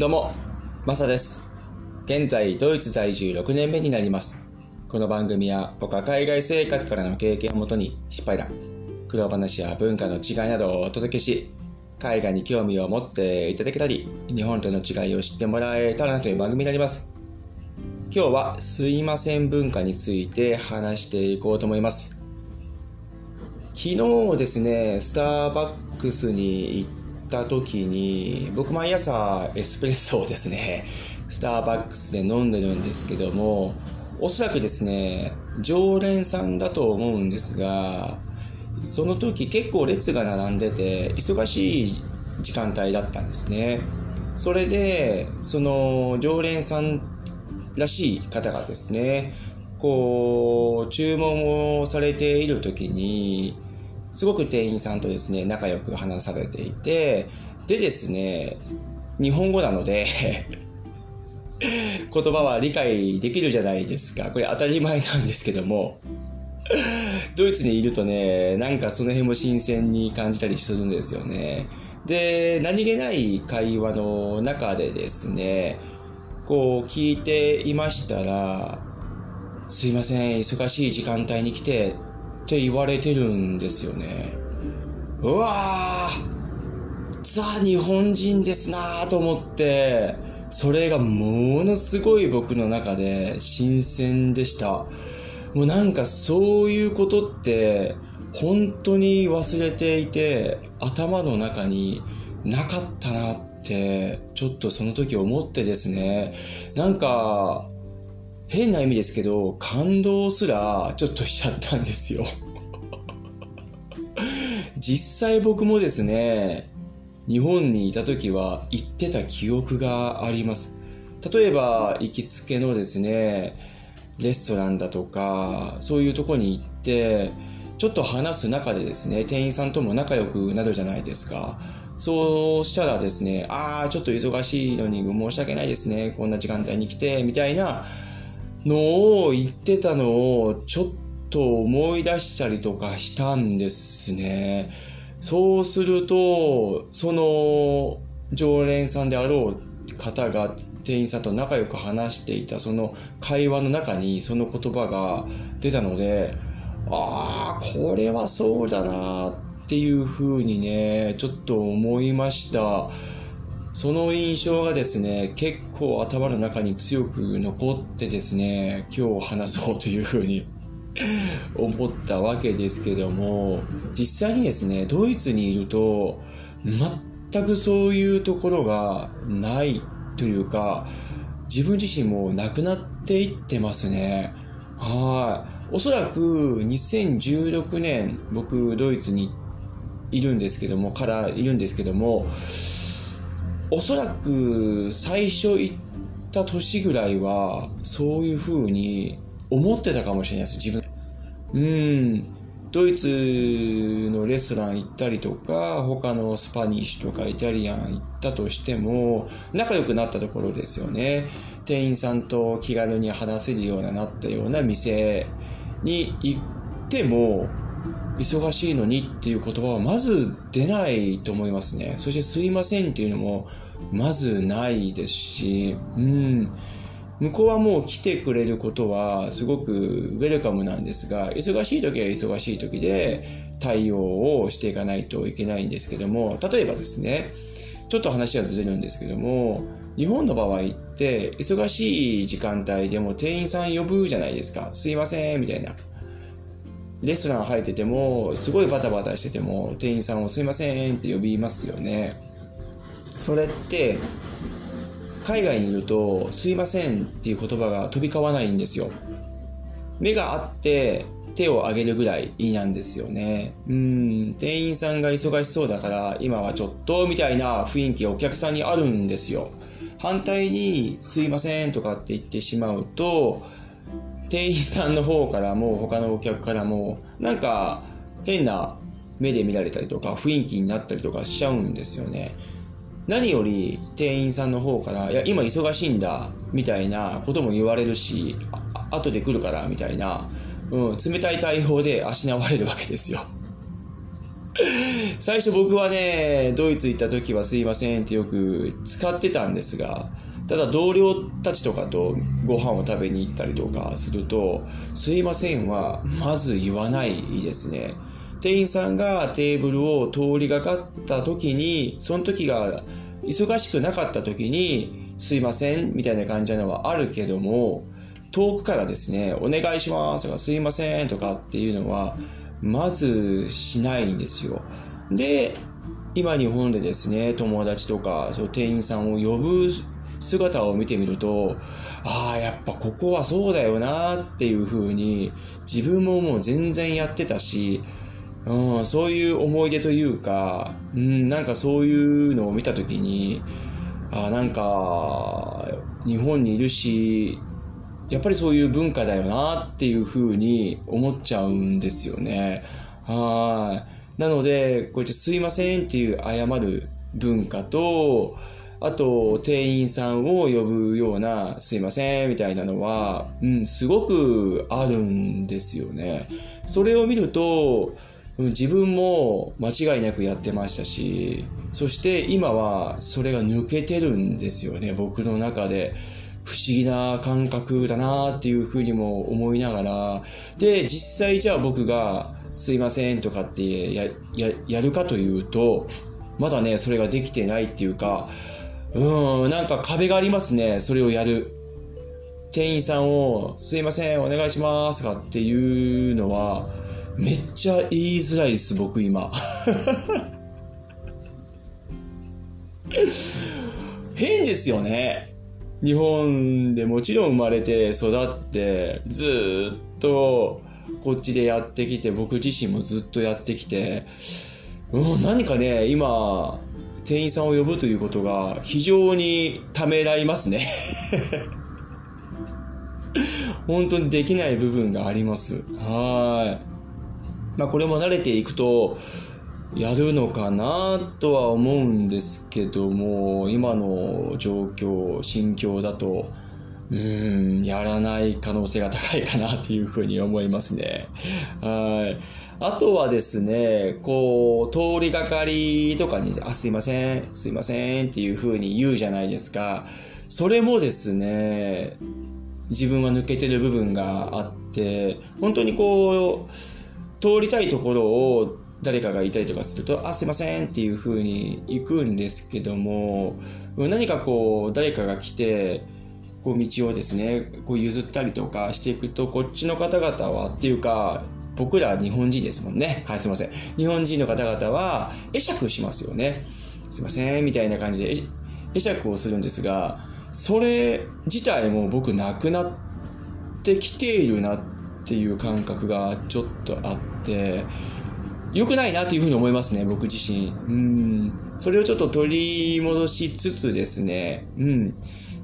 どうも、マサです。現在、ドイツ在住6年目になります。この番組は、僕は海外生活からの経験をもとに、失敗談、苦労話や文化の違いなどをお届けし、海外に興味を持っていただけたり、日本との違いを知ってもらえたらなという番組になります。今日は、すいません文化について話していこうと思います。昨日ですね、スターバックスに行った時に、僕毎朝エスプレッソをですね、スターバックスで飲んでるんですけども、おそらくですね、常連さんだと思うんですが、その時結構列が並んでて、忙しい時間帯だったんですね。それで、その常連さんらしい方がですね、こう、注文をされている時に、すごく店員さんとですね、仲良く話されていて、でですね、日本語なので 言葉は理解できるじゃないですか。これ当たり前なんですけども、ドイツにいるとね、なんかその辺も新鮮に感じたりするんですよね。で、何気ない会話の中でですね、こう聞いていましたら、すいません、忙しい時間帯に来てって言われてるんですよね。うわーザ日本人ですなーと思って、それがものすごい僕の中で新鮮でした。もうなんかそういうことって本当に忘れていて頭の中になかったなってちょっとその時思ってですね。なんか変な意味ですけど感動すらちょっとしちゃったんですよ。実際僕もですね、日本にいた時は行ってた記憶があります。例えば行きつけのですね、レストランだとか、そういうとこに行って、ちょっと話す中でですね、店員さんとも仲良くなるじゃないですか。そうしたらですね、ああ、ちょっと忙しいのに申し訳ないですね、こんな時間帯に来て、みたいなのを言ってたのを、ちょっと思い出したりとかしたんですね。そうすると、その常連さんであろう方が店員さんと仲良く話していたその会話の中にその言葉が出たので、ああ、これはそうだなっていうふうにね、ちょっと思いました。その印象がですね、結構頭の中に強く残ってですね、今日話そうというふうに 思ったわけですけども、実際にですね、ドイツにいると、全くそういうところがないというか、自分自身もなくなっていってますね。はい。おそらく2016年、僕ドイツにいるんですけども、からいるんですけども、おそらく最初行った年ぐらいは、そういう風に思ってたかもしれないです、自分。うん。ドイツのレストラン行ったりとか、他のスパニッシュとかイタリアン行ったとしても、仲良くなったところですよね。店員さんと気軽に話せるようななったような店に行っても、忙しいのにっていう言葉はまず出ないと思いますね。そしてすいませんっていうのもまずないですし、うん。向こうはもう来てくれることはすごくウェルカムなんですが、忙しい時は忙しい時で対応をしていかないといけないんですけども、例えばですね、ちょっと話はずれるんですけども、日本の場合って忙しい時間帯でも店員さん呼ぶじゃないですか。すいません、みたいな。レストラン入ってても、すごいバタバタしてても、店員さんをすいませんって呼びますよね。それって、海外にいると、すいませんっていう言葉が飛び交わないんですよ。目があって、手を挙げるぐらいなんですよね。うん、店員さんが忙しそうだから、今はちょっと、みたいな雰囲気がお客さんにあるんですよ。反対に、すいませんとかって言ってしまうと、店員さんの方からも他のお客からもなんか変な目で見られたりとか雰囲気になったりとかしちゃうんですよね。何より店員さんの方から、いや、今忙しいんだ、みたいなことも言われるし、あ後で来るから、みたいな、うん、冷たい対応であしなわれるわけですよ。最初僕はね、ドイツ行った時はすいませんってよく使ってたんですが、ただ同僚たちとかとご飯を食べに行ったりとかすると、すいませんはまず言わないですね。店員さんがテーブルを通りがかった時に、その時が忙しくなかった時に、すいませんみたいな感じなのはあるけども、遠くからですね、お願いしますとかすいませんとかっていうのは、まずしないんですよ。で、今日本でですね、友達とか、そう店員さんを呼ぶ姿を見てみると、ああ、やっぱここはそうだよなっていう風に、自分ももう全然やってたし、うん、そういう思い出というか、うん、なんかそういうのを見たときに、あなんか、日本にいるし、やっぱりそういう文化だよなっていうふうに思っちゃうんですよね。はい。なので、こうやってすいませんっていう謝る文化と、あと、店員さんを呼ぶような、すいません、みたいなのは、うん、すごくあるんですよね。それを見ると、自分も間違いなくやってましたし、そして今はそれが抜けてるんですよね、僕の中で。不思議な感覚だなっていうふうにも思いながら、で、実際じゃあ僕がすいませんとかってや、や、やるかというと、まだね、それができてないっていうか、うん、なんか壁がありますね、それをやる。店員さんを、すいません、お願いしますとかっていうのは、めっちゃ言いづらいです、僕今。変ですよね。日本でもちろん生まれて育って、ずっとこっちでやってきて、僕自身もずっとやってきて、うん、何かね、今、店員さんを呼ぶということが非常にためらいますね 本当にできない部分があります。はい。まあこれも慣れていくと、やるのかなとは思うんですけども、今の状況、心境だと、うん、やらない可能性が高いかなっていうふうに思いますね。はい。あとはですね、こう、通りがかりとかに、あ、すいません、すいませんっていうふうに言うじゃないですか。それもですね、自分は抜けてる部分があって、本当にこう、通りたいところを誰かがいたりとかすると、あ、すいませんっていう風に行くんですけども、何かこう、誰かが来て、こう道をですね、こう譲ったりとかしていくと、こっちの方々はっていうか、僕ら日本人ですもんね。はい、すいません。日本人の方々は会釈しますよね。すいません、みたいな感じで会釈をするんですが、それ自体も僕なくなってきているなっていう感覚がちょっとあって、良くないなっていうふうに思いますね、僕自身。うん。それをちょっと取り戻しつつですね、うん。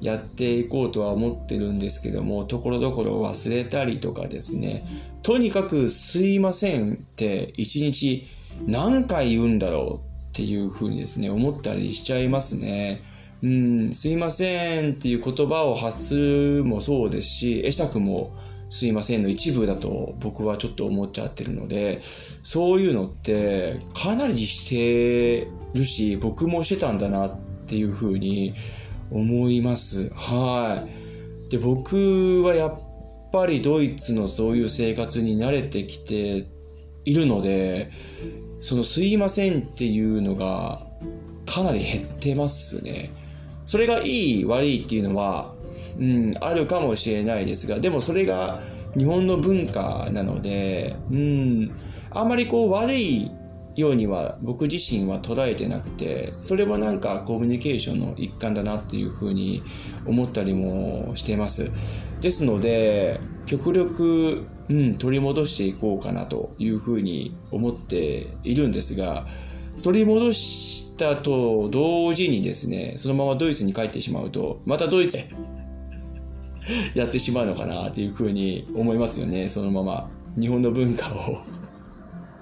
やっていこうとは思ってるんですけども、ところどころ忘れたりとかですね、とにかくすいませんって一日何回言うんだろうっていうふうにですね、思ったりしちゃいますね。うん、すいませんっていう言葉を発するもそうですし、会釈もすいませんの一部だと僕はちょっと思っちゃってるので、そういうのってかなりしてるし、僕もしてたんだなっていうふうに思います。はい。で、僕はやっぱりドイツのそういう生活に慣れてきているので、そのすいませんっていうのがかなり減ってますね。それがいい悪いっていうのはうん、あるかもしれないですが、でもそれが日本の文化なので、うん、あんまりこう悪いようには僕自身は捉えてなくて、それもなんかコミュニケーションの一環だなっていうふうに思ったりもしてます。ですので、極力、うん、取り戻していこうかなというふうに思っているんですが、取り戻したと同時にですね、そのままドイツに帰ってしまうと、またドイツへ やってしまうのかなっていうふうに思いますよね。そのまま日本の文化を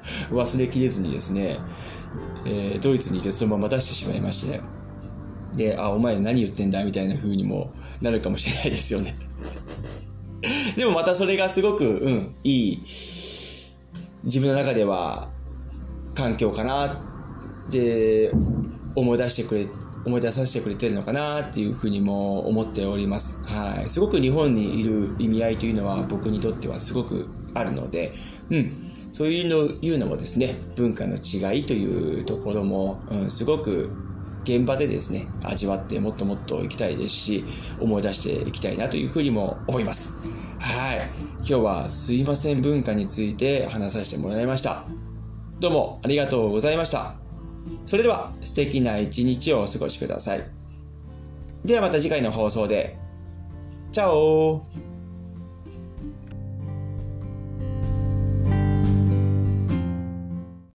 忘れきれずにですね、えー、ドイツにいてそのまま出してしまいまして、で、あ、お前何言ってんだみたいな風にもなるかもしれないですよね でもまたそれがすごく、うん、いい、自分の中では環境かなって思い出してくれ思い出させてくれてるのかなっていうふうにも思っております。はい。すごく日本にいる意味合いというのは僕にとってはすごくあるので、うん。そういうのいうのもですね、文化の違いというところも、うん、すごく現場でですね、味わってもっともっと行きたいですし、思い出していきたいなというふうにも思います。はい。今日はすいません文化について話させてもらいました。どうもありがとうございました。それでは素敵な一日をお過ごしください。ではまた次回の放送で。チャオ